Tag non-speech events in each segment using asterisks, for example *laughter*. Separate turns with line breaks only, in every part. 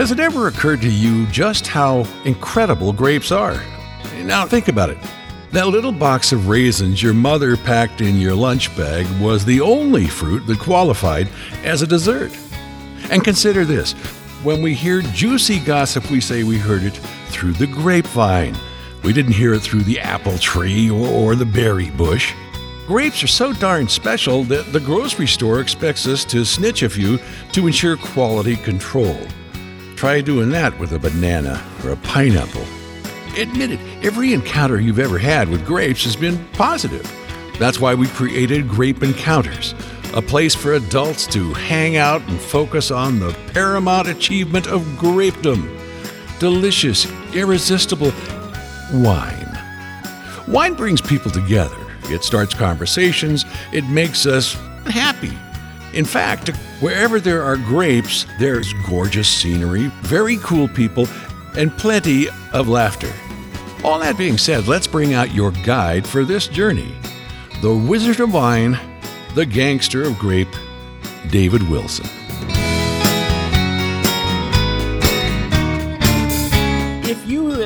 Has it ever occurred to you just how incredible grapes are? Now think about it. That little box of raisins your mother packed in your lunch bag was the only fruit that qualified as a dessert. And consider this when we hear juicy gossip, we say we heard it through the grapevine. We didn't hear it through the apple tree or, the berry bush. Grapes are so darn special that the grocery store expects us to snitch a few to ensure quality control. Try doing that with a banana or a pineapple. Admit it, every encounter you've ever had with grapes has been positive. That's why we created Grape Encounters, a place for adults to hang out and focus on the paramount achievement of grapedom delicious, irresistible wine. Wine brings people together. It starts conversations, it makes us happy. In fact, wherever there are grapes, there's gorgeous scenery, very cool people, and plenty of laughter. All that being said, let's bring out your guide for this journey the Wizard of Wine, the Gangster of Grape, David Wilson.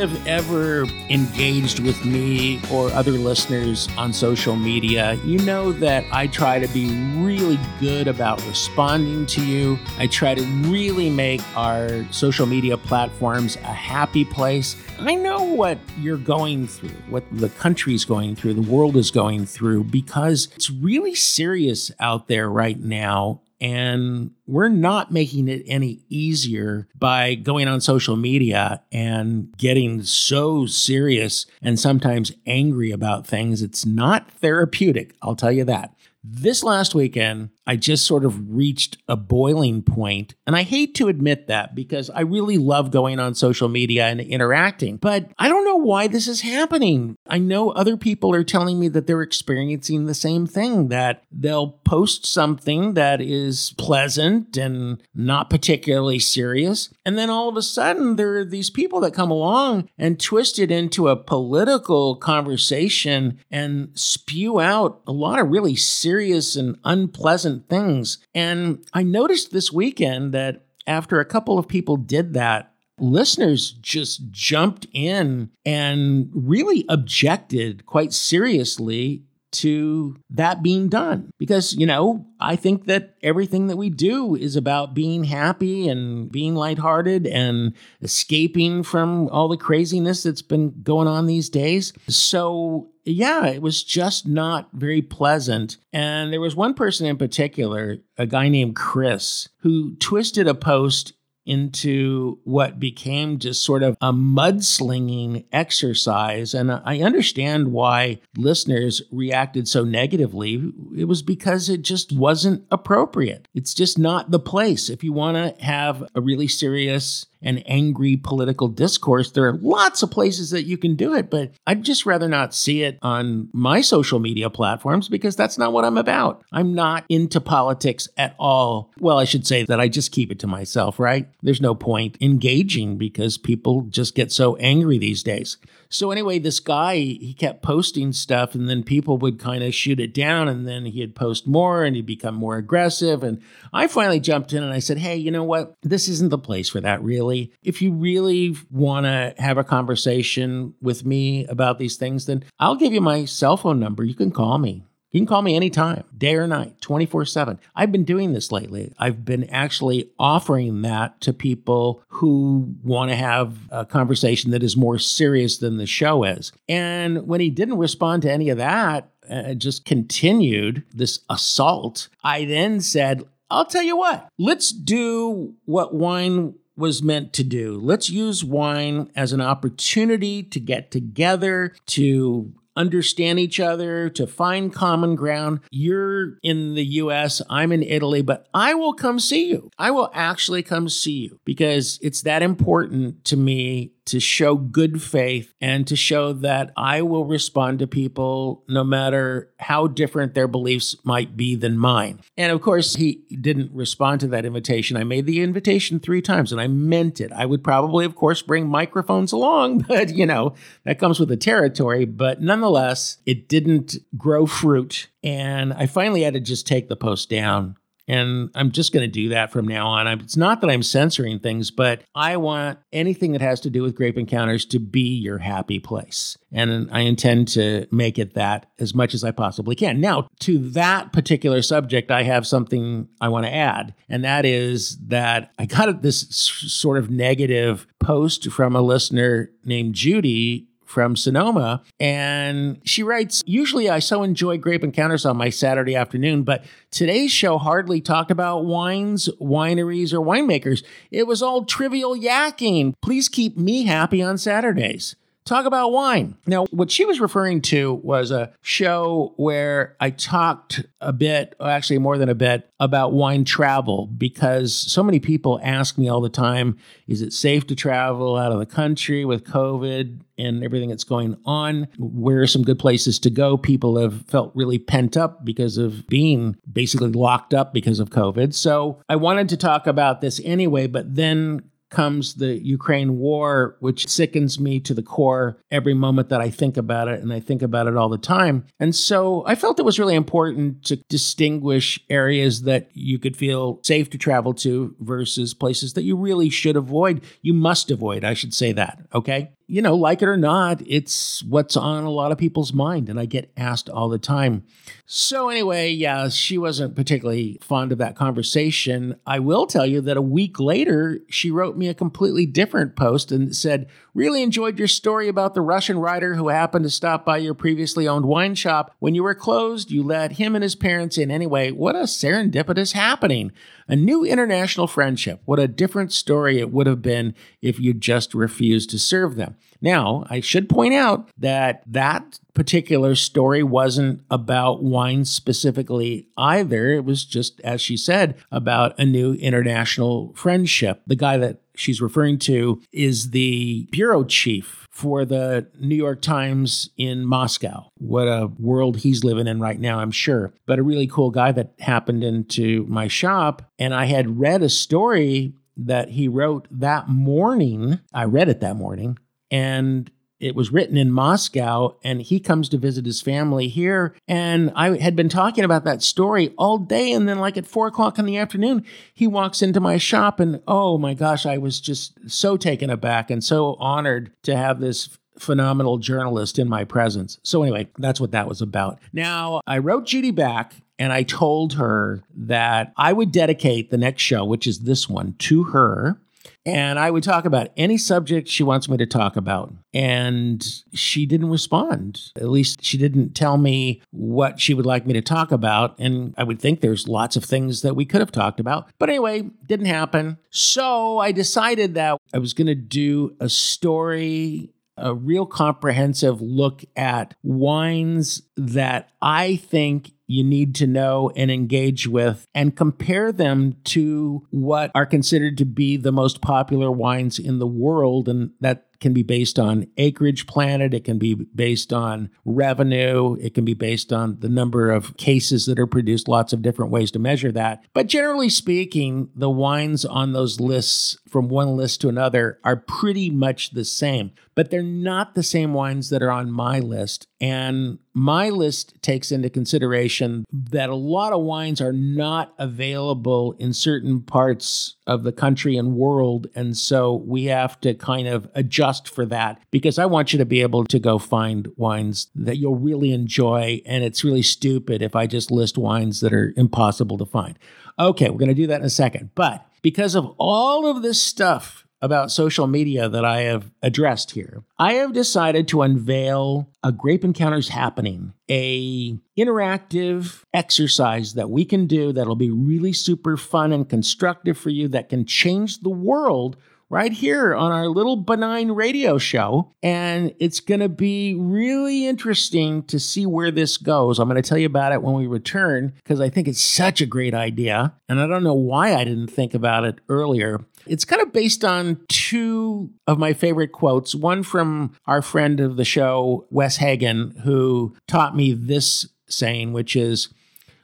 Have ever engaged with me or other listeners on social media, you know that I try to be really good about responding to you. I try to really make our social media platforms a happy place. I know what you're going through, what the country's going through, the world is going through, because it's really serious out there right now. And we're not making it any easier by going on social media and getting so serious and sometimes angry about things. It's not therapeutic, I'll tell you that. This last weekend, I just sort of reached a boiling point, and I hate to admit that because I really love going on social media and interacting, but I don't know why this is happening. I know other people are telling me that they're experiencing the same thing, that they'll post something that is pleasant and not particularly serious, and then all of a sudden there are these people that come along and twist it into a political conversation and spew out a lot of really serious and unpleasant things. And I noticed this weekend that after a couple of people did that, listeners just jumped in and really objected quite seriously to that being done. Because, you know, I think that everything that we do is about being happy and being lighthearted and escaping from all the craziness that's been going on these days. So, yeah, it was just not very pleasant. And there was one person in particular, a guy named Chris, who twisted a post into what became just sort of a mudslinging exercise. And I understand why listeners reacted so negatively. It was because it just wasn't appropriate. It's just not the place. If you want to have a really serious and angry political discourse, there are lots of places that you can do it, but I'd just rather not see it on my social media platforms because that's not what I'm about. I'm not into politics at all. Well, I should say that I just keep it to myself, right? There's no point engaging because people just get so angry these days. So anyway, this guy, he kept posting stuff and then people would kind of shoot it down and then he'd post more and he'd become more aggressive. And I finally jumped in and I said, Hey, you know what? This isn't the place for that, really. If you really want to have a conversation with me about these things, then I'll give you my cell phone number. You can call me. You can call me anytime, day or night, 24 7. I've been doing this lately. I've been actually offering that to people who want to have a conversation that is more serious than the show is. And when he didn't respond to any of that, uh, just continued this assault, I then said, I'll tell you what, let's do what wine was meant to do. Let's use wine as an opportunity to get together, to understand each other, to find common ground. You're in the US, I'm in Italy, but I will come see you. I will actually come see you because it's that important to me to show good faith and to show that I will respond to people no matter how different their beliefs might be than mine. And of course, he didn't respond to that invitation. I made the invitation three times and I meant it. I would probably, of course, bring microphones along, *laughs* but you know, that comes with the territory. But nonetheless, it didn't grow fruit. And I finally had to just take the post down And I'm just going to do that from now on. It's not that I'm censoring things, but I want anything that has to do with Grape Encounters to be your happy place. And I intend to make it that as much as I possibly can. Now, to that particular subject, I have something I want to add. And that is that I got this sort of negative post from a listener named Judy from Sonoma. And she writes Usually I so enjoy Grape Encounters on my Saturday afternoon, but today's show hardly talked about wines, wineries, or winemakers. It was all trivial yakking. Please keep me happy on Saturdays talk about wine. Now, what she was referring to was a show where I talked a bit, actually more than a bit, about wine travel because so many people ask me all the time is it safe to travel out of the country with COVID and everything that's going on? Where are some good places to go? People have felt really pent up because of being basically locked up because of COVID. So I wanted to talk about this anyway, but then comes the Ukraine war, which sickens me to the core every moment that I think about it. And I think about it all the time. And so I felt it was really important to distinguish areas that you could feel safe to travel to versus places that you really should avoid. You must avoid, I should say that. Okay you know, like it or not, it's what's on a lot of people's mind. And I get asked all the time. So, anyway, yeah, she wasn't particularly fond of that conversation. I will tell you that a week later, she wrote me a completely different post and said, Really enjoyed your story about the Russian writer who happened to stop by your previously owned wine shop. When you were closed, you let him and his parents in anyway. What a serendipitous happening. A new international friendship. What a different story it would have been if you just refused to serve them. Now, I should point out that that particular story wasn't about wine specifically either. It was just, as she said, about a new international friendship. The guy that she's referring to is the bureau chief for the New York Times in Moscow. What a world he's living in right now, I'm sure. But a really cool guy that happened into my shop. And I had read a story that he wrote that morning. I read it that morning. And it was written in Moscow, and he comes to visit his family here. And I had been talking about that story all day. And then, like at four o'clock in the afternoon, he walks into my shop, and oh my gosh, I was just so taken aback and so honored to have this phenomenal journalist in my presence. So, anyway, that's what that was about. Now, I wrote Judy back and I told her that I would dedicate the next show, which is this one, to her and I would talk about any subject she wants me to talk about. And she didn't respond. At least she didn't tell me what she would like me to talk about. And I would think there's lots of things that we could have talked about. But anyway, didn't happen. So I decided that I was going to do a story a real comprehensive look at wines that I think you need to know and engage with and compare them to what are considered to be the most popular wines in the world. And that can be based on acreage planted, it can be based on revenue, it can be based on the number of cases that are produced, lots of different ways to measure that. But generally speaking, the wines on those lists from one list to another are pretty much the same, but they're not the same wines that are on my list. And my list takes into consideration that a lot of wines are not available in certain parts of the country and world. And so we have to kind of adjust for that because I want you to be able to go find wines that you'll really enjoy. And it's really stupid if I just list wines that are impossible to find. Okay, we're going to do that in a second. But because of all of this stuff about social media that I have addressed here. I have decided to unveil a Grape Encounters happening, a interactive exercise that we can do that'll be really super fun and constructive for you that can change the world right here on our little benign radio show. And it's going to be really interesting to see where this goes. I'm going to tell you about it when we return because I think it's such a great idea. And I don't know why I didn't think about it earlier. It's kind of based on two of my favorite quotes. One from our friend of the show, Wes Hagen, who taught me this saying, which is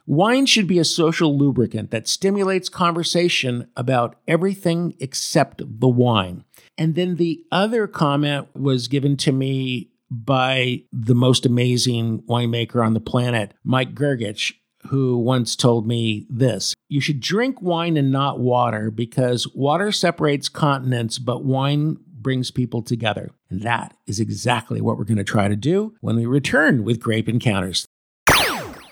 Wine should be a social lubricant that stimulates conversation about everything except the wine. And then the other comment was given to me by the most amazing winemaker on the planet, Mike Grgich, who once told me this You should drink wine and not water because water separates continents, but wine brings people together. And that is exactly what we're going to try to do when we return with Grape Encounters.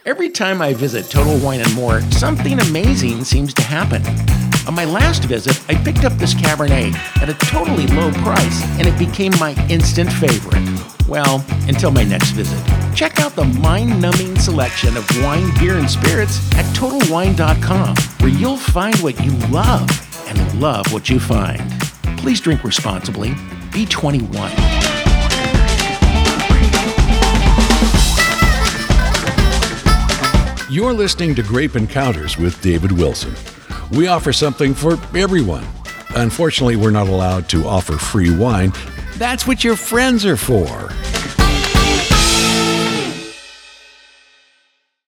Every time I visit Total Wine and More, something amazing seems to happen. On my last visit, I picked up this Cabernet at a totally low price, and it became my instant favorite. Well, until my next visit. Check out the mind numbing selection of wine, beer, and spirits at TotalWine.com, where you'll find what you love and love what you find. Please drink responsibly. Be 21.
You're listening to Grape Encounters with David Wilson. We offer something for everyone. Unfortunately, we're not allowed to offer free wine. That's what your friends are for.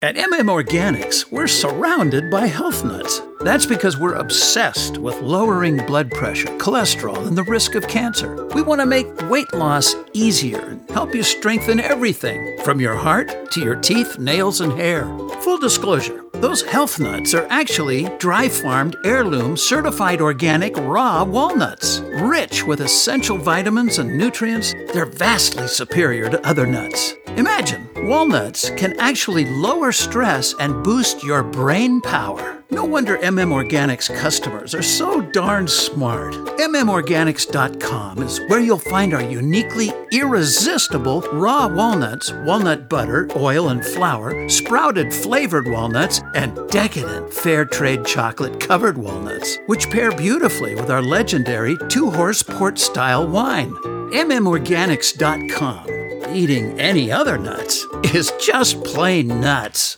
At MM Organics, we're surrounded by health nuts. That's because we're obsessed with lowering blood pressure, cholesterol, and the risk of cancer. We want to make weight loss easier and help you strengthen everything from your heart to your teeth, nails, and hair. Full disclosure those health nuts are actually dry farmed, heirloom, certified organic raw walnuts. Rich with essential vitamins and nutrients, they're vastly superior to other nuts. Imagine, walnuts can actually lower stress and boost your brain power. No wonder MM Organics customers are so darn smart. MMOrganics.com is where you'll find our uniquely irresistible raw walnuts, walnut butter, oil, and flour, sprouted flavored walnuts, and decadent fair trade chocolate covered walnuts, which pair beautifully with our legendary two horse port style wine. MMOrganics.com. Eating any other nuts is just plain nuts.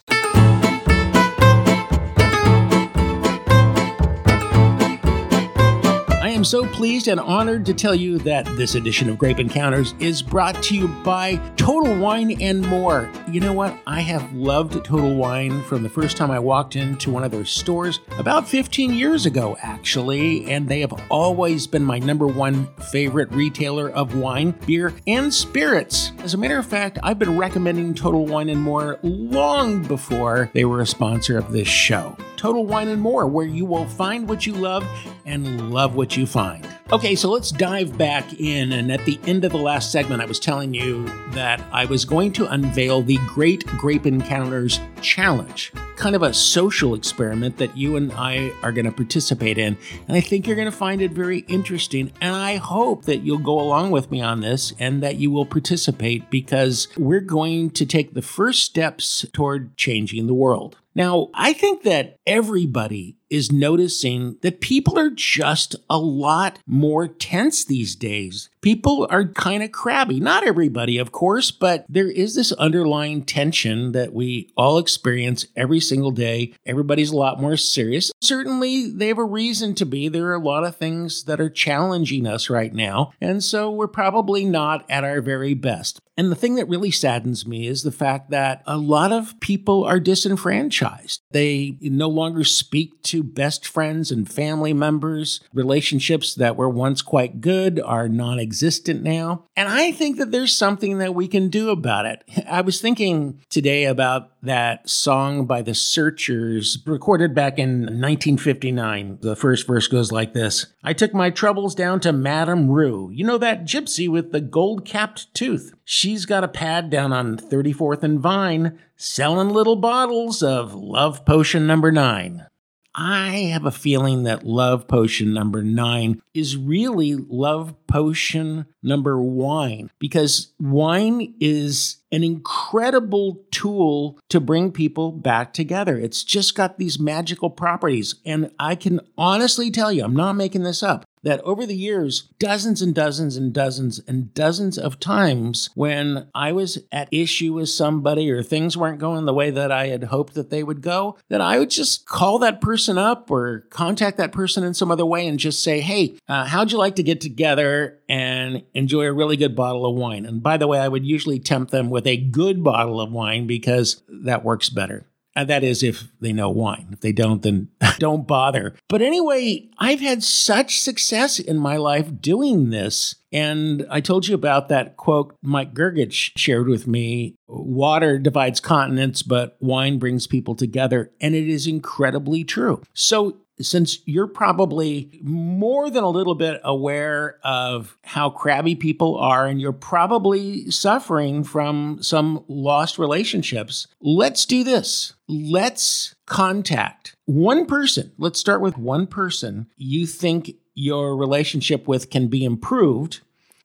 Am so pleased and honored to tell you that this edition of Grape Encounters is brought to you by Total Wine and More. You know what? I have loved Total Wine from the first time I walked into one of their stores about 15 years ago, actually, and they have always been my number one favorite retailer of wine, beer, and spirits. As a matter of fact, I've been recommending Total Wine and More long before they were a sponsor of this show. Total Wine and More, where you will find what you love and love what you find. Okay, so let's dive back in. And at the end of the last segment, I was telling you that I was going to unveil the Great Grape Encounters Challenge, kind of a social experiment that you and I are going to participate in. And I think you're going to find it very interesting. And I hope that you'll go along with me on this and that you will participate because we're going to take the first steps toward changing the world. Now, I think that everybody is noticing that people are just a lot more tense these days. People are kind of crabby. Not everybody, of course, but there is this underlying tension that we all experience every single day. Everybody's a lot more serious. Certainly, they have a reason to be. There are a lot of things that are challenging us right now. And so we're probably not at our very best. And the thing that really saddens me is the fact that a lot of people are disenfranchised. They no longer speak to best friends and family members. Relationships that were once quite good are non existent now. And I think that there's something that we can do about it. I was thinking today about that song by the Searchers, recorded back in 1959. The first verse goes like this I took my troubles down to Madame Rue. You know that gypsy with the gold capped tooth? She's got a pad down on 34th and Vine selling little bottles of Love Potion number nine. I have a feeling that Love Potion number nine is really Love Potion number wine because wine is an incredible tool to bring people back together. It's just got these magical properties. And I can honestly tell you, I'm not making this up that over the years, dozens and dozens and dozens and dozens of times when I was at issue with somebody or things weren't going the way that I had hoped that they would go, that I would just call that person up or contact that person in some other way and just say, hey, uh, how'd you like to get together and enjoy a really good bottle of wine? And by the way, I would usually tempt them with a good bottle of wine because that works better. And that is if they know wine. If they don't, then *laughs* don't bother. But anyway, I've had such success in my life doing this. And I told you about that quote Mike Grgich shared with me water divides continents, but wine brings people together. And it is incredibly true. So since you're probably more than a little bit aware of how crabby people are and you're probably suffering from some lost relationships, let's do this. Let's contact one person. Let's start with one person you think your relationship with can be improved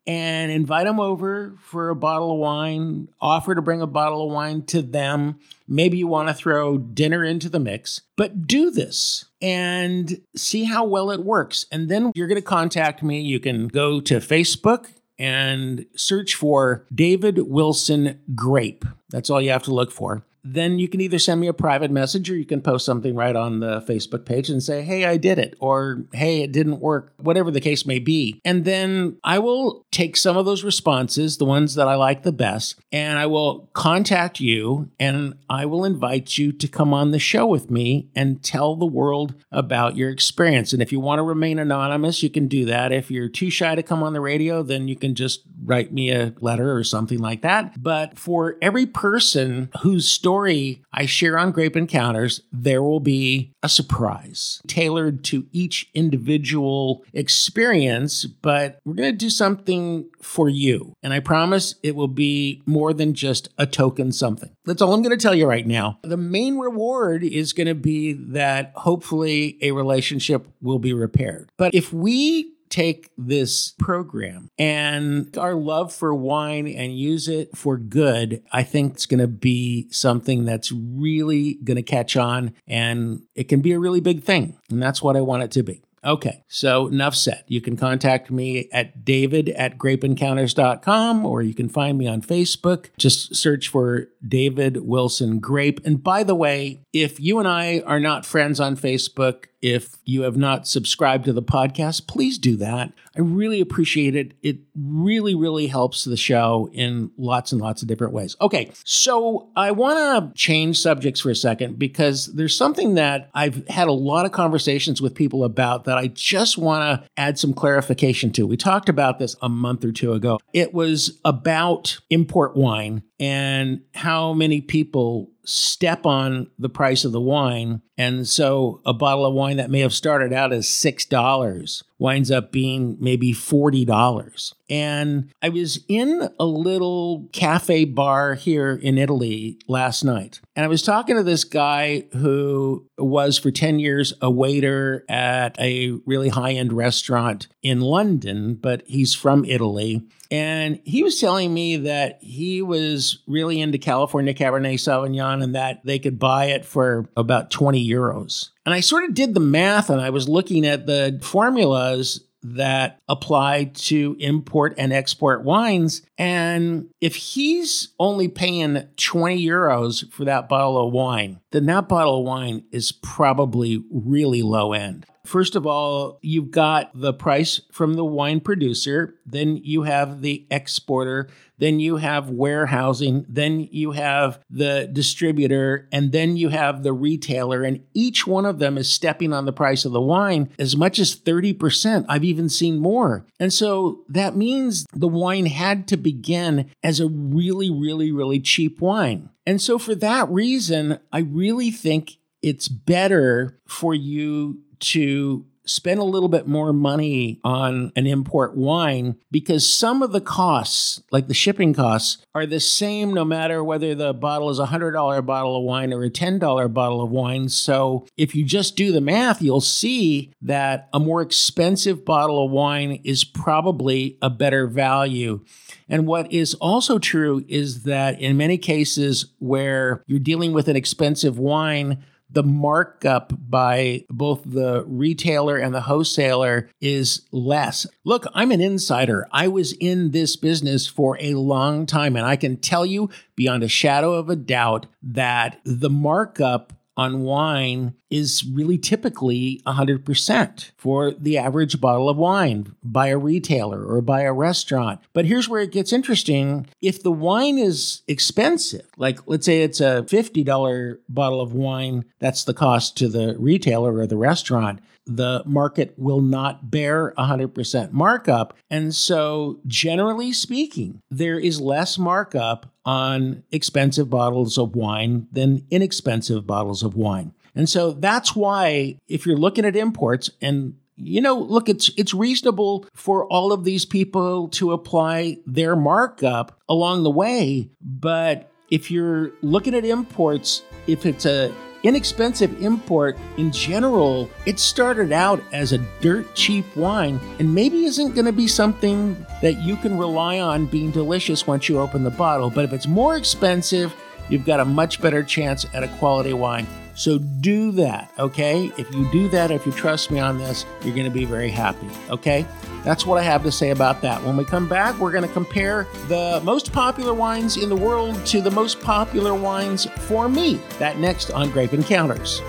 and invite them over for a bottle of wine, offer to bring a bottle of wine to them. Maybe you want to throw dinner into the mix, but do this and see how well it works. And then you're going to contact me. You can go to Facebook and search for David Wilson Grape. That's all you have to look for then you can either send me a private message or you can post something right on the Facebook page and say, hey, I did it, or hey, it didn't work, whatever the case may be. And then I will take some of those responses, the ones that I like the best, and I will contact you and I will invite you to come on the show with me and tell the world about your experience. And if you want to remain anonymous, you can do that. If you're too shy to come on the radio, then you can just write me a letter or something like that. But for every person whose story I share on Grape Encounters, there will be a surprise tailored to each individual experience. But we're going to do something for you. And I promise it will be more than just a token something. That's all I'm going to tell you right now. The main reward is going to be that hopefully a relationship will be repaired. But if we take this program and our love for wine and use it for good, I think it's going to be something that's really going to catch on and it can be a really big thing. And that's what I want it to be. Okay, so enough said. You can contact me at david at grapeencounters.com or you can find me on Facebook. Just search for David Wilson Grape. And by the way, if you and I are not friends on Facebook, if you have not subscribed to the podcast, please do that. I really appreciate it. It really, really helps the show in lots and lots of different ways. Okay, so I want to change subjects for a second because there's something that I've had a lot of conversations with people about that I just want to add some clarification to. We talked about this a month or two ago. It was about import wine and how many people step on the price of the wine. And so a bottle of wine that may have started out as $6 winds up being maybe $40. And I was in a little cafe bar here in Italy last night. And I was talking to this guy who was for 10 years a waiter at a really high end restaurant in London, but he's from Italy. And he was telling me that he was really into California Cabernet Sauvignon and that they could buy it for about 20 euros. And I sort of did the math and I was looking at the formulas that apply to import and export wines. And if he's only paying 20 euros for that bottle of wine, then that bottle of wine is probably really low end. First of all, you've got the price from the wine producer, then you have the exporter, then you have warehousing, then you have the distributor, and then you have the retailer. And each one of them is stepping on the price of the wine as much as 30%. I've even seen more. And so that means the wine had to begin as a really, really, really cheap wine. And so for that reason, I really think it's better for you to spend a little bit more money on an import wine because some of the costs, like the shipping costs, are the same no matter whether the bottle is a $100 bottle of wine or a $10 bottle of wine. So if you just do the math, you'll see that a more expensive bottle of wine is probably a better value. And what is also true is that in many cases where you're dealing with an expensive wine, the markup by both the retailer and the wholesaler is less. Look, I'm an insider. I was in this business for a long time, and I can tell you beyond a shadow of a doubt that the markup on wine is really typically 100% for the average bottle of wine by a retailer or by a restaurant. But here's where it gets interesting. If the wine is expensive, like let's say it's a $50 bottle of wine, that's the cost to the retailer or the restaurant the market will not bear 100% markup. And so, generally speaking, there is less markup on expensive bottles of wine than inexpensive bottles of wine. And so that's why if you're looking at imports and you know, look, it's it's reasonable for all of these people to apply their markup along the way, but if you're looking at imports, if it's a inexpensive import in general, it started out as a dirt cheap wine and maybe isn't going to be something that you can rely on being delicious once you open the bottle. But if it's more expensive, you've got a much better chance at a quality wine. So do that, okay? If you do that, if you trust me on this, you're going to be very happy, okay? That's what I have to say about that. When we come back, we're going to compare the most popular wines in the world to the most popular wines for me. That next on Grape Encounters.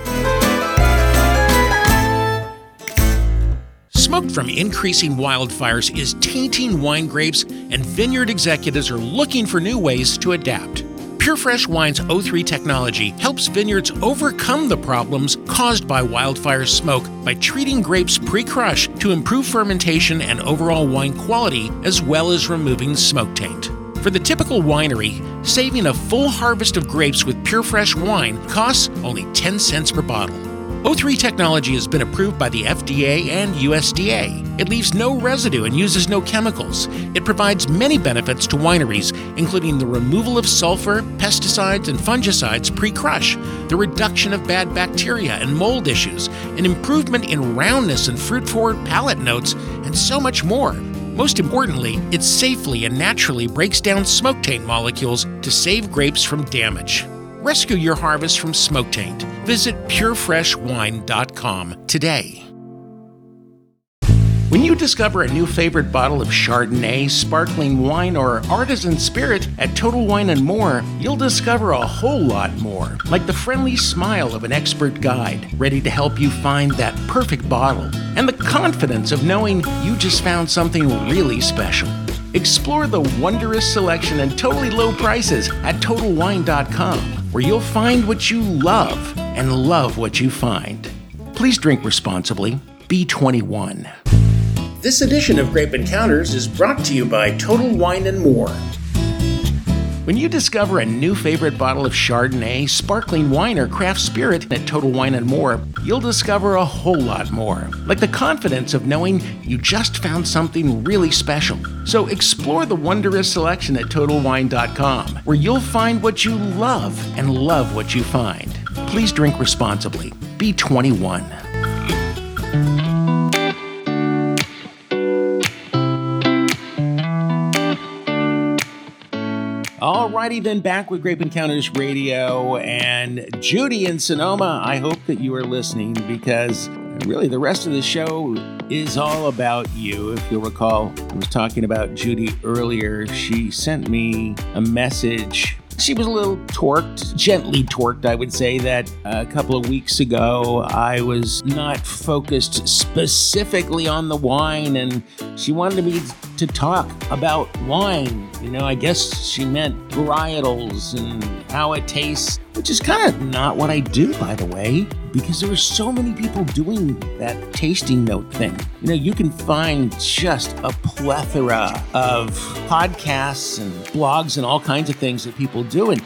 Smoke from increasing wildfires is tainting wine grapes, and vineyard executives are looking for new ways to adapt. PureFresh Wine's O3 technology helps vineyards overcome the problems caused by wildfire smoke by treating grapes pre crush to improve fermentation and overall wine quality, as well as removing smoke taint. For the typical winery, saving a full harvest of grapes with PureFresh wine costs only 10 cents per bottle. O3 technology has been approved by the FDA and USDA. It leaves no residue and uses no chemicals. It provides many benefits to wineries, including the removal of sulfur, pesticides, and fungicides pre crush, the reduction of bad bacteria and mold issues, an improvement in roundness and fruit forward palate notes, and so much more. Most importantly, it safely and naturally breaks down smoke taint molecules to save grapes from damage. Rescue your harvest from smoke taint. Visit purefreshwine.com today. When you discover a new favorite bottle of Chardonnay, sparkling wine, or artisan spirit at Total Wine and More, you'll discover a whole lot more, like the friendly smile of an expert guide, ready to help you find that perfect bottle, and the confidence of knowing you just found something really special. Explore the wondrous selection and totally low prices at TotalWine.com, where you'll find what you love and love what you find. Please drink responsibly. B21. This edition of Grape Encounters is brought to you by Total Wine and More. When you discover a new favorite bottle of Chardonnay, sparkling wine, or craft spirit at Total Wine and More, you'll discover a whole lot more, like the confidence of knowing you just found something really special. So explore the wondrous selection at TotalWine.com, where you'll find what you love and love what you find. Please drink responsibly. Be 21.
Then back with Grape Encounters Radio and Judy in Sonoma. I hope that you are listening because really the rest of the show is all about you. If you'll recall, I was talking about Judy earlier. She sent me a message she was a little torqued, gently torqued, I would say, that a couple of weeks ago I was not focused specifically on the wine, and she wanted me to talk about wine. You know, I guess she meant varietals and how it tastes, which is kind of not what I do, by the way, because there are so many people doing that tasting note thing. You know, you can find just a plethora of podcasts and blogs and all kinds of things that people do. And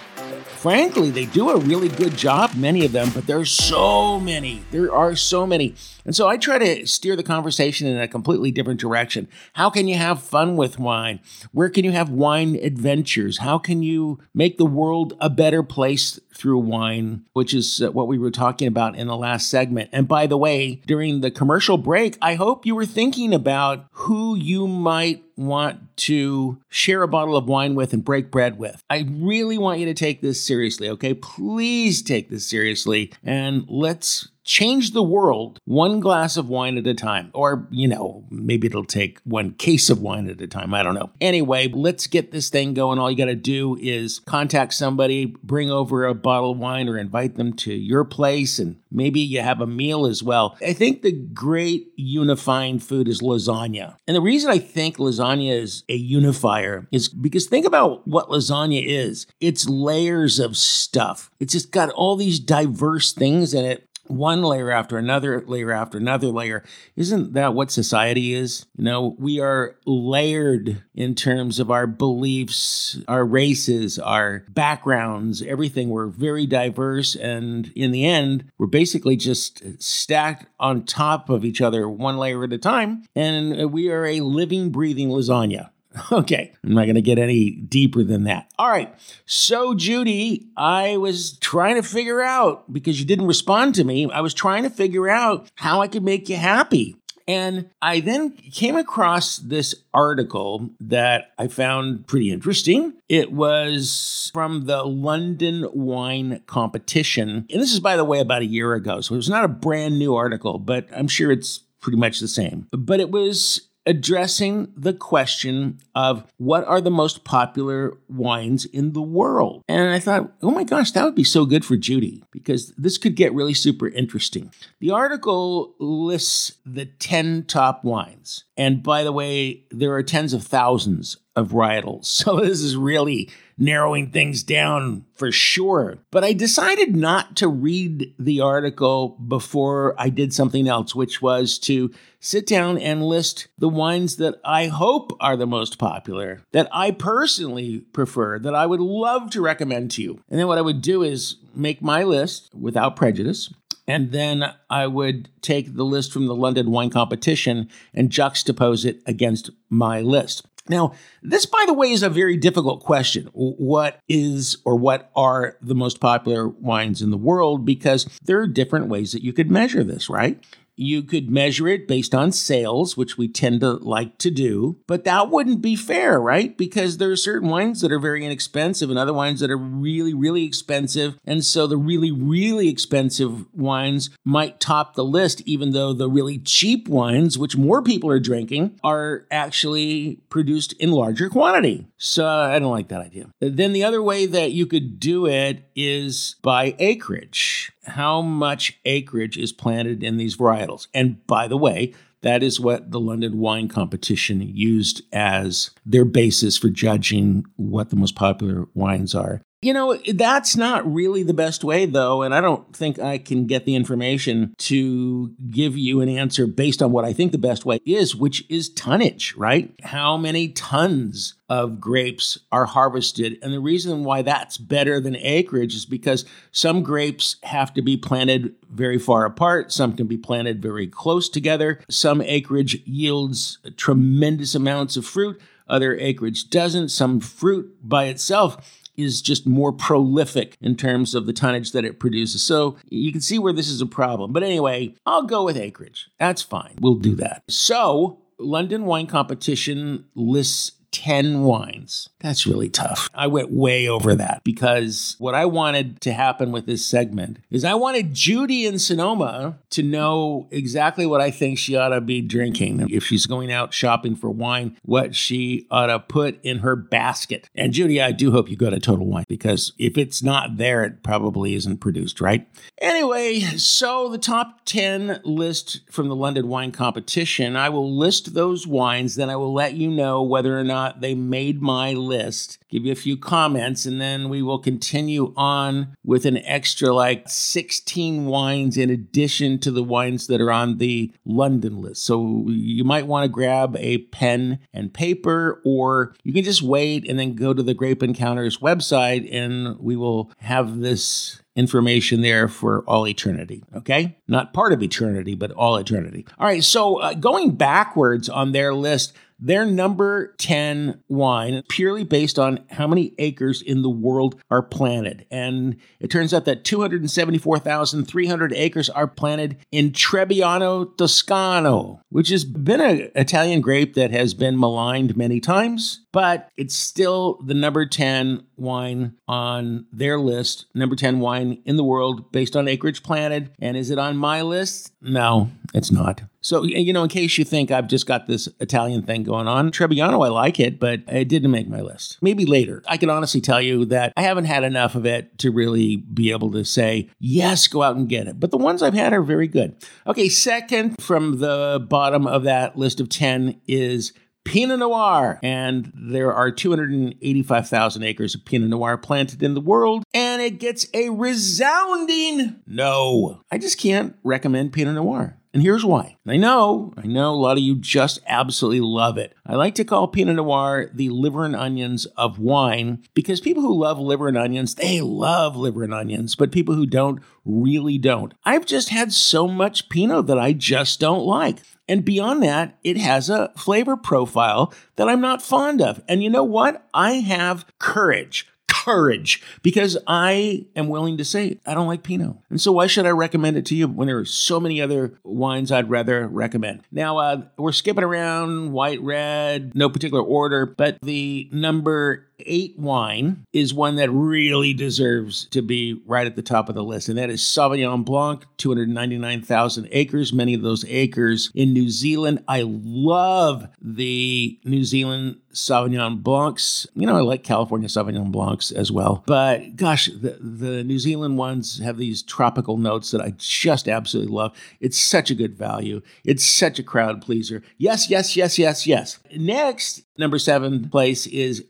frankly, they do a really good job, many of them, but there's so many. There are so many. And so I try to steer the conversation in a completely different direction. How can you have fun with wine? Where can you have wine adventures? How can you make the world a better place through wine, which is uh, what we were talking about in the last segment. And by the way, during the commercial break, I hope you were thinking about who you might want to share a bottle of wine with and break bread with. I really want you to take this seriously, okay? Please take this seriously and let's change the world one glass of wine at a time. Or, you know, maybe it'll take one case of wine at a time. I don't know. Anyway, let's get this thing going. All you got to do is contact somebody, bring over a bottle of wine, or invite them to your place, and maybe you have a meal as well. I think the great unifying food is lasagna. And the reason I think lasagna is a unifier is because think about what lasagna is it's layers of stuff. It's just got all these diverse things in it one layer after another layer after another layer. Isn't that what society is? You know, we are layered in terms of our beliefs, our races, our backgrounds, everything. We're very diverse. And in the end, we're basically just stacked on top of each other, one layer at a time. And we are a living, breathing lasagna. *laughs* Okay, I'm not going to get any deeper than that. All right. So, Judy, I was trying to figure out because you didn't respond to me, I was trying to figure out how I could make you happy. And I then came across this article that I found pretty interesting. It was from the London Wine Competition. And this is, by the way, about a year ago. So it was not a brand new article, but I'm sure it's pretty much the same. But it was addressing the question of what are the most popular wines in the world. And I thought, oh my gosh, that would be so good for Judy because this could get really super interesting. The article lists the 10 top wines. And by the way, there are tens of thousands of varietals. *laughs* So this is really narrowing things down for sure. But I decided not to read the article before I did something else, which was to sit down and list the wines that I hope are the most popular, that I personally prefer, that I would love to recommend to you. And then what I would do is make my list without prejudice. And then I would take the list from the London Wine Competition and juxtapose it against my list. Now, this, by the way, is a very difficult question. What is or what are the most popular wines in the world? Because there are different ways that you could measure this, right? You could measure it based on sales, which we tend to like to do, but that wouldn't be fair, right? Because there are certain wines that are very inexpensive and other wines that are really, really expensive. And so the really, really expensive wines might top the list, even though the really cheap wines, which more people are drinking, are actually produced in larger quantity. So I don't like that idea. Then the other way that you could do it is by acreage how much acreage is planted in these varietals. And by the way, that is what the London Wine Competition used as their basis for judging what the most popular wines are. You know, that's not really the best way, though, and I don't think I can get the information to give you an answer based on what I think the best way is, which is tonnage, right? How many tons of grapes are harvested? And the reason why that's better than acreage is because some grapes have to be planted very far apart, some can be planted very close together, some acreage yields tremendous amounts of fruit. Other acreage doesn't. Some fruit by itself is just more prolific in terms of the tonnage that it produces. So you can see where this is a problem. But anyway, I'll go with acreage. That's fine. We'll do that. So, London Wine Competition lists 10 wines. That's really tough. I went way over that because what I wanted to happen with this segment is I wanted Judy in Sonoma to know exactly what I think she ought to be drinking. If she's going out shopping for wine, what she ought to put in her basket. And Judy, I do hope you go to Total Wine because if it's not there, it probably isn't produced, right? Anyway, so the top 10 list from the London Wine Competition, I will list those wines, then I will let you know whether or not they made my list, give you a few comments, and then we will continue on with an extra like 16 wines in addition to the wines that are on the London list. So you might want to grab a pen and paper, or you can just wait and then go to the Grape Encounters website and we will have this information there for all eternity. Okay? Not part of eternity, but all eternity. All right, so uh, going backwards on their list, their number 10 wine, purely based on how many acres in the world are planted. And it turns out that 274,300 acres are planted in Trebbiano Toscano, which has been an Italian grape that has been maligned many times. But it's still the number 10 wine on their list, number 10 wine in the world based on acreage planted. And is it on my list? No, it's not. So, you know, in case you think I've just got this Italian thing going on, Trebbiano, I like it, but it didn't make my list. Maybe later. I can honestly tell you that I haven't had enough of it to really be able to say, yes, go out and get it. But the ones I've had are very good. Okay, second from the bottom of that list of 10 is Pinot Noir. And there are 285,000 acres of Pinot Noir planted in the world, and it gets a resounding no. I just can't recommend Pinot Noir. And here's why. I know, I know a lot of you just absolutely love it. I like to call Pinot Noir the liver and onions of wine because people who love liver and onions, they love liver and onions, but people who don't really don't. I've just had so much Pinot that I just don't like. And beyond that, it has a flavor profile that I'm not fond of. And you know what? I have courage courage because I am willing to say I don't like Pinot. And so why should I recommend it to you when there are so many other wines I'd rather recommend? Now, uh, we're skipping around white, red, no particular order, but the number eight wine is one that really deserves to be right at the top of the list, and that is Sauvignon Blanc, 299,000 acres, many of those acres in New Zealand. I love the New Zealand Sauvignon Blancs. You know, I like California Sauvignon Blancs as well. But gosh, the, the New Zealand ones have these tropical notes that I just absolutely love. It's such a good value. It's such a crowd pleaser. Yes, yes, yes, yes, yes. Next, number seven place is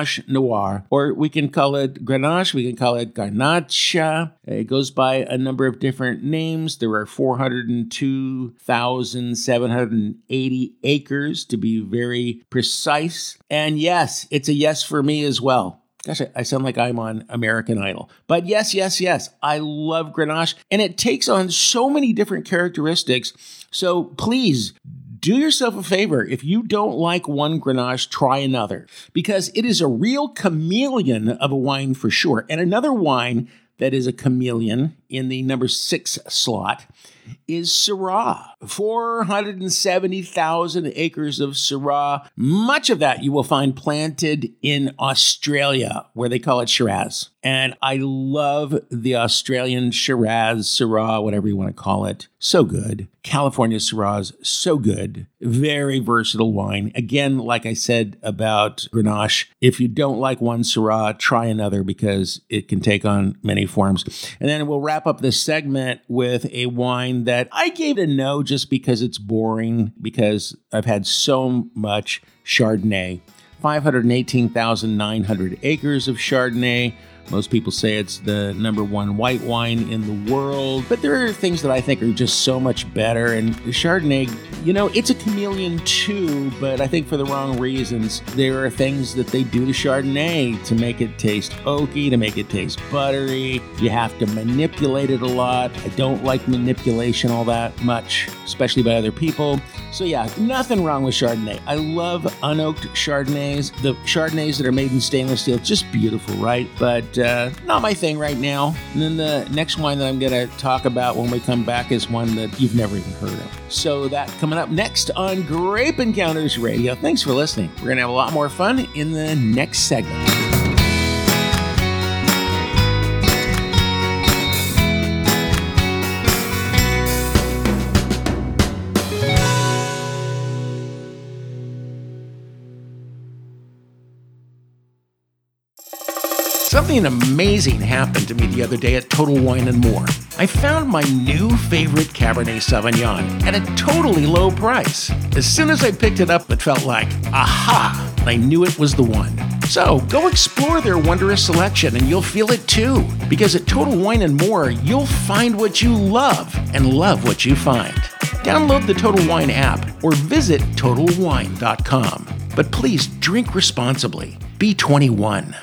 Grenache Noir, or we can call it Grenache, we can call it Garnacha. It goes by a number of different names. There are 402,780 acres to be very precise. And yes, it's a yes for me as well. Gosh, I sound like I'm on American Idol. But yes, yes, yes, I love Grenache, and it takes on so many different characteristics. So please do yourself a favor. If you don't like one Grenache, try another because it is a real chameleon of a wine for sure. And another wine that is a chameleon in the number six slot is Syrah. 470,000 acres of Syrah. Much of that you will find planted in Australia, where they call it Shiraz. And I love the Australian Shiraz, Syrah, whatever you want to call it. So good. California Syrahs, so good. Very versatile wine. Again, like I said about Grenache, if you don't like one Syrah, try another because it can take on many forms. And then we'll wrap up this segment with a wine that I gave a no just because it's boring, because I've had so much Chardonnay. 518,900 acres of Chardonnay. Most people say it's the number one white wine in the world, but there are things that I think are just so much better. And Chardonnay, you know, it's a chameleon too, but I think for the wrong reasons. There are things that they do to Chardonnay to make it taste oaky, to make it taste buttery. You have to manipulate it a lot. I don't like manipulation all that much, especially by other people. So, yeah, nothing wrong with Chardonnay. I love unoaked Chardonnays. The Chardonnays that are made in stainless steel, just beautiful, right? But uh, not my thing right now. And then the next wine that I'm going to talk about when we come back is one that you've never even heard of. So that coming up next on Grape Encounters Radio. Thanks for listening. We're going to have a lot more fun in the next segment. Something amazing happened to me the other day at Total Wine and More. I found my new favorite Cabernet Sauvignon at a totally low price. As soon as I picked it up, it felt like, aha, I knew it was the one. So go explore their wondrous selection and you'll feel it too. Because at Total Wine and More, you'll find what you love and love what you find. Download the Total Wine app or visit TotalWine.com. But please drink responsibly. Be 21.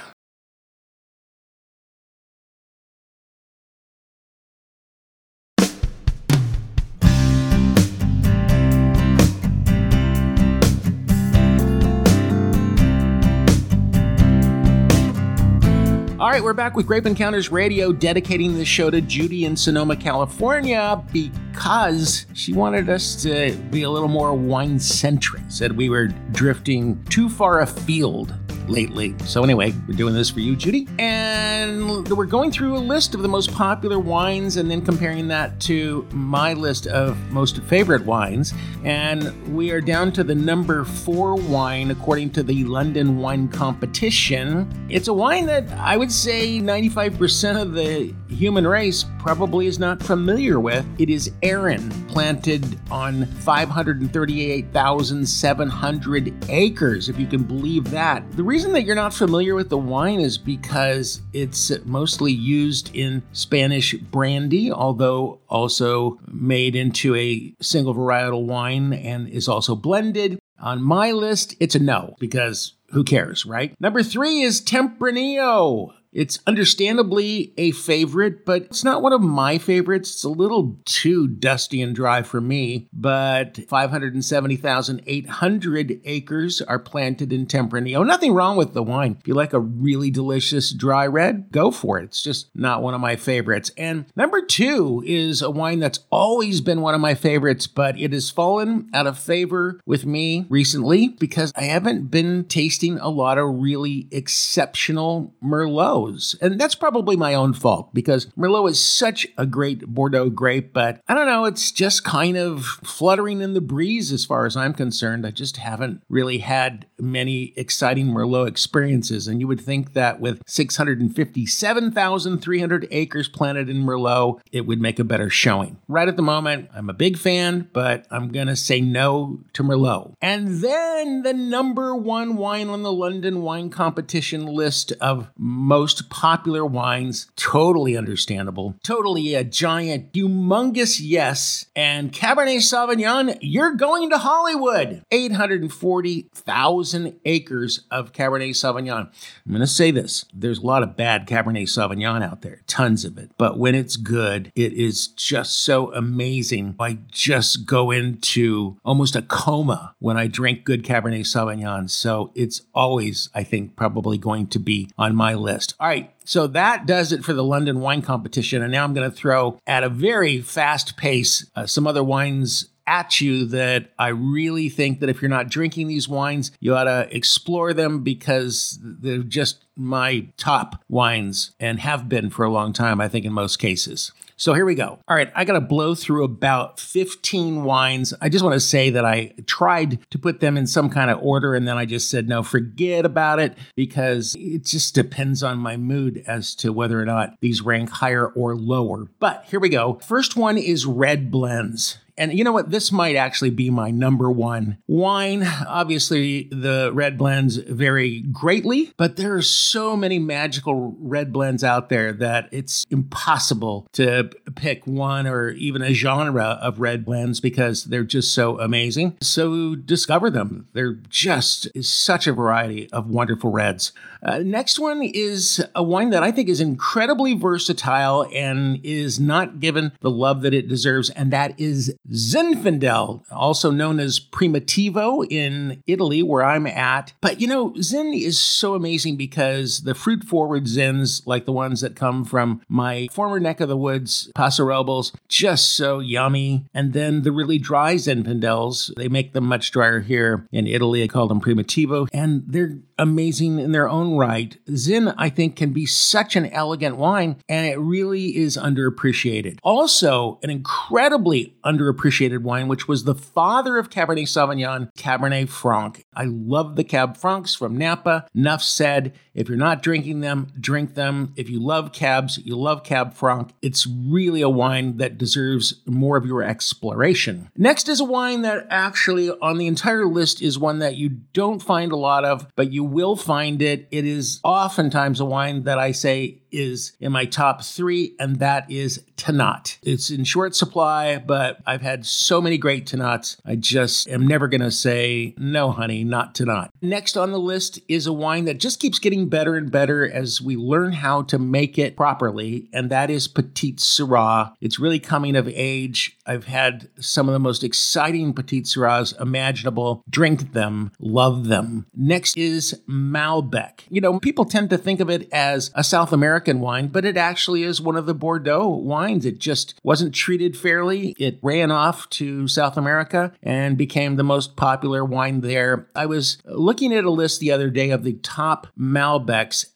Right, we're back with Grape Encounters Radio, dedicating this show to Judy in Sonoma, California, because she wanted us to be a little more wine centric. Said we were drifting too far afield lately. So, anyway, we're doing this for you, Judy. And we're going through a list of the most popular wines and then comparing that to my list of most favorite wines. And we are down to the number four wine according to the London Wine Competition. It's a wine that I would say 95% of the human race probably is not familiar with. It is Airén, planted on 538,700 acres, if you can believe that. The reason that you're not familiar with the wine is because it's mostly used in Spanish brandy, although also made into a single varietal wine and is also blended. On my list, it's a no because who cares, right? Number three is Tempranillo. It's understandably a favorite, but it's not one of my favorites. It's a little too dusty and dry for me, but 570,800 acres are planted in Tempranillo. Nothing wrong with the wine. If you like a really delicious dry red, go for it. It's just not one of my favorites. And number two is a wine that's always been one of my favorites, but it has fallen out of favor with me recently because I haven't been tasting a lot of really exceptional Merlot. And that's probably my own fault because Merlot is such a great Bordeaux grape, but I don't know, it's just kind of fluttering in the breeze as far as I'm concerned. I just haven't really had many exciting Merlot experiences. And you would think that with 657,300 acres planted in Merlot, it would make a better showing. Right at the moment, I'm a big fan, but I'm going to say no to Merlot. And then the number one wine on the London wine competition list of most most popular wines. Totally understandable. Totally a giant, humongous yes. And Cabernet Sauvignon, you're going to Hollywood. 840,000 acres of Cabernet Sauvignon. I'm going to say this there's a lot of bad Cabernet Sauvignon out there, tons of it. But when it's good, it is just so amazing. I just go into almost a coma when I drink good Cabernet Sauvignon. So it's always, I think, probably going to be on my list. All right. So that does it for the London wine competition. And now I'm going to throw at a very fast pace uh, some other wines at you that I really think that if you're not drinking these wines, you ought to explore them because they're just my top wines and have been for a long time, I think, in most cases. So here we go. All right, I got to blow through about 15 wines. I just want to say that I tried to put them in some kind of order and then I just said, no, forget about it because it just depends on my mood as to whether or not these rank higher or lower. But here we go. First one is red blends. And you know what? This might actually be my number one wine. Obviously, the red blends vary greatly, but there are so many magical red blends out there that it's impossible to pick one or even a genre of red blends because they're just so amazing. So discover them. They're just such a variety of wonderful reds. Uh, next one is a wine that I think is incredibly versatile and is not given the love that it deserves, and that is Zinfandel, also known as Primitivo in Italy, where I'm at. But you know, Zin is so amazing because the fruit forward Zins, like the ones that come from my former neck of the woods, Paso Robles, just so yummy. And then the really dry Zinfandels, they make them much drier here in Italy. I call them Primitivo, and they're amazing in their own right. Zin, I think, can be such an elegant wine, and it really is underappreciated. Also, an incredibly underappreciated wine, which was the father of Cabernet Sauvignon, Cabernet Franc. I love the Cab Francs from Napa. Enough said. If you're not drinking them, drink them. If you love cabs, you love Cab Franc. It's really a wine that deserves more of your exploration. Next is a wine that actually on the entire list is one that you don't find a lot of, but you will find it. It is oftentimes a wine that I say is in my top three, and that is Tannat. It's in short supply, but I've had so many great Tannats. I just am never going to say, no, honey, not Tannat. Next on the list is a wine that just keeps getting better and better as we learn how to make it properly, and that is Petite. Syrah. It's really coming of age. I've had some of the most exciting Petite Syrahs imaginable. Drink them, love them. Next is Malbec. You know, people tend to think of it as a South American wine, but it actually is one of the Bordeaux wines. It just wasn't treated fairly. It ran off to South America and became the most popular wine there. I was looking at a list the other day of the top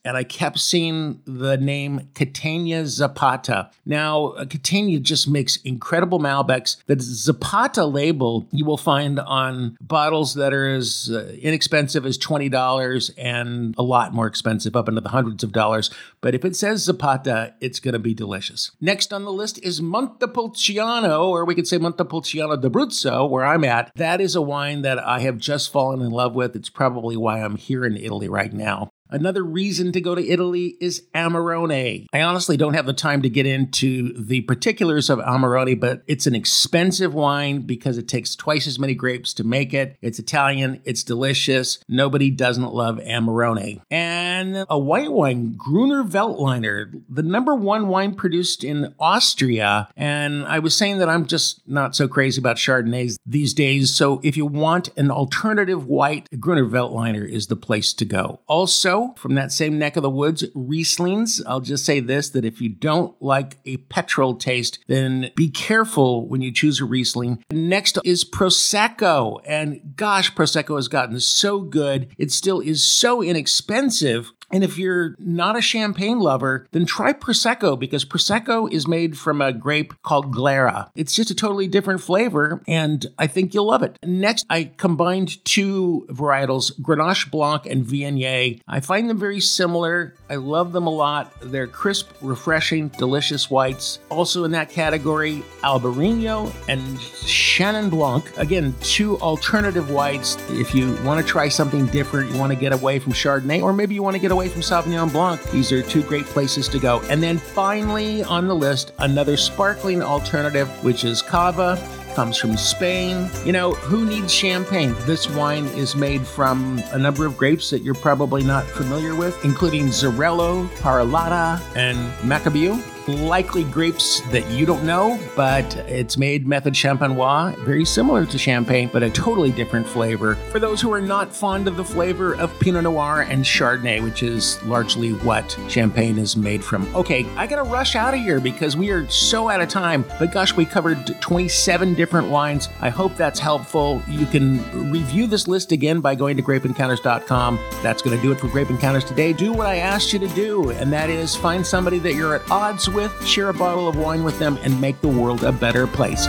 And I kept seeing the name Catena Zapata. Now, uh, Catena just makes incredible Malbecs. The Zapata label you will find on bottles that are as uh, inexpensive as $20 and a lot more expensive, up into the hundreds of dollars. But if it says Zapata, it's going to be delicious. Next on the list is Montepulciano, or we could say Montepulciano d'Abruzzo, where I'm at. That is a wine that I have just fallen in love with. It's probably why I'm here in Italy right now. Another reason to go to Italy is Amarone. I honestly don't have the time to get into the particulars of Amarone, but it's an expensive wine because it takes twice as many grapes to make it. It's Italian, it's delicious. Nobody doesn't love Amarone. And a white wine, Gruner Veltliner, the number one wine produced in Austria. And I was saying that I'm just not so crazy about Chardonnays these days. So if you want an alternative white, Gruner Veltliner is the place to go. Also, from that same neck of the woods, Rieslings. I'll just say this that if you don't like a petrol taste, then be careful when you choose a Riesling. Next is Prosecco. And gosh, Prosecco has gotten so good. It still is so inexpensive and if you're not a champagne lover, then try Prosecco because Prosecco is made from a grape called Glera. It's just a totally different flavor, and I think you'll love it. Next, I combined two varietals, Grenache Blanc and Viognier. I find them very similar. I love them a lot. They're crisp, refreshing, delicious whites. Also in that category, Albarino and Chenin Blanc. Again, two alternative whites. If you want to try something different, you want to get away from Chardonnay, or maybe you want to get away from Sauvignon Blanc. These are two great places to go. And then finally on the list, another sparkling alternative, which is Cava comes from Spain. You know, who needs champagne? This wine is made from a number of grapes that you're probably not familiar with, including Xarel-lo, Parellada, and Macabeo likely grapes that you don't know, but it's made method champenois, very similar to champagne, but a totally different flavor. For those who are not fond of the flavor of Pinot Noir and Chardonnay, which is largely what champagne is made from. Okay, I gotta rush out of here because we are so out of time, but gosh, we covered 27 different wines. I hope that's helpful. You can review this list again by going to grapeencounters.com. That's gonna do it for Grape Encounters today. Do what I asked you to do, and that is find somebody that you're at odds with, share a bottle of wine with them, and make the world a better place.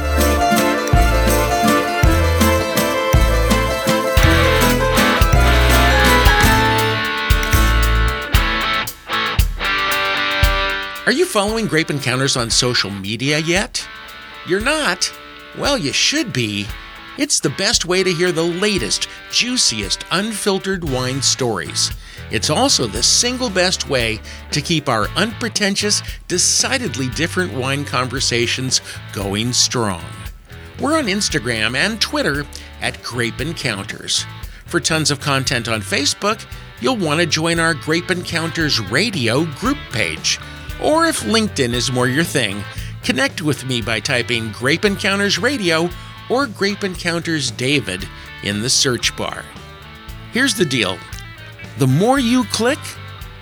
Are you following Grape Encounters on social media yet? You're not? Well, you should be. It's the best way to hear the latest, juiciest, unfiltered wine stories. It's also the single best way to keep our unpretentious, decidedly different wine conversations going strong. We're on Instagram and Twitter at Grape Encounters. For tons of content on Facebook, you'll want to join our Grape Encounters Radio group page. Or if LinkedIn is more your thing, connect with me by typing Grape Encounters Radio or Grape Encounters David in the search bar. Here's the deal the more you click,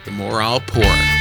the more I'll pour.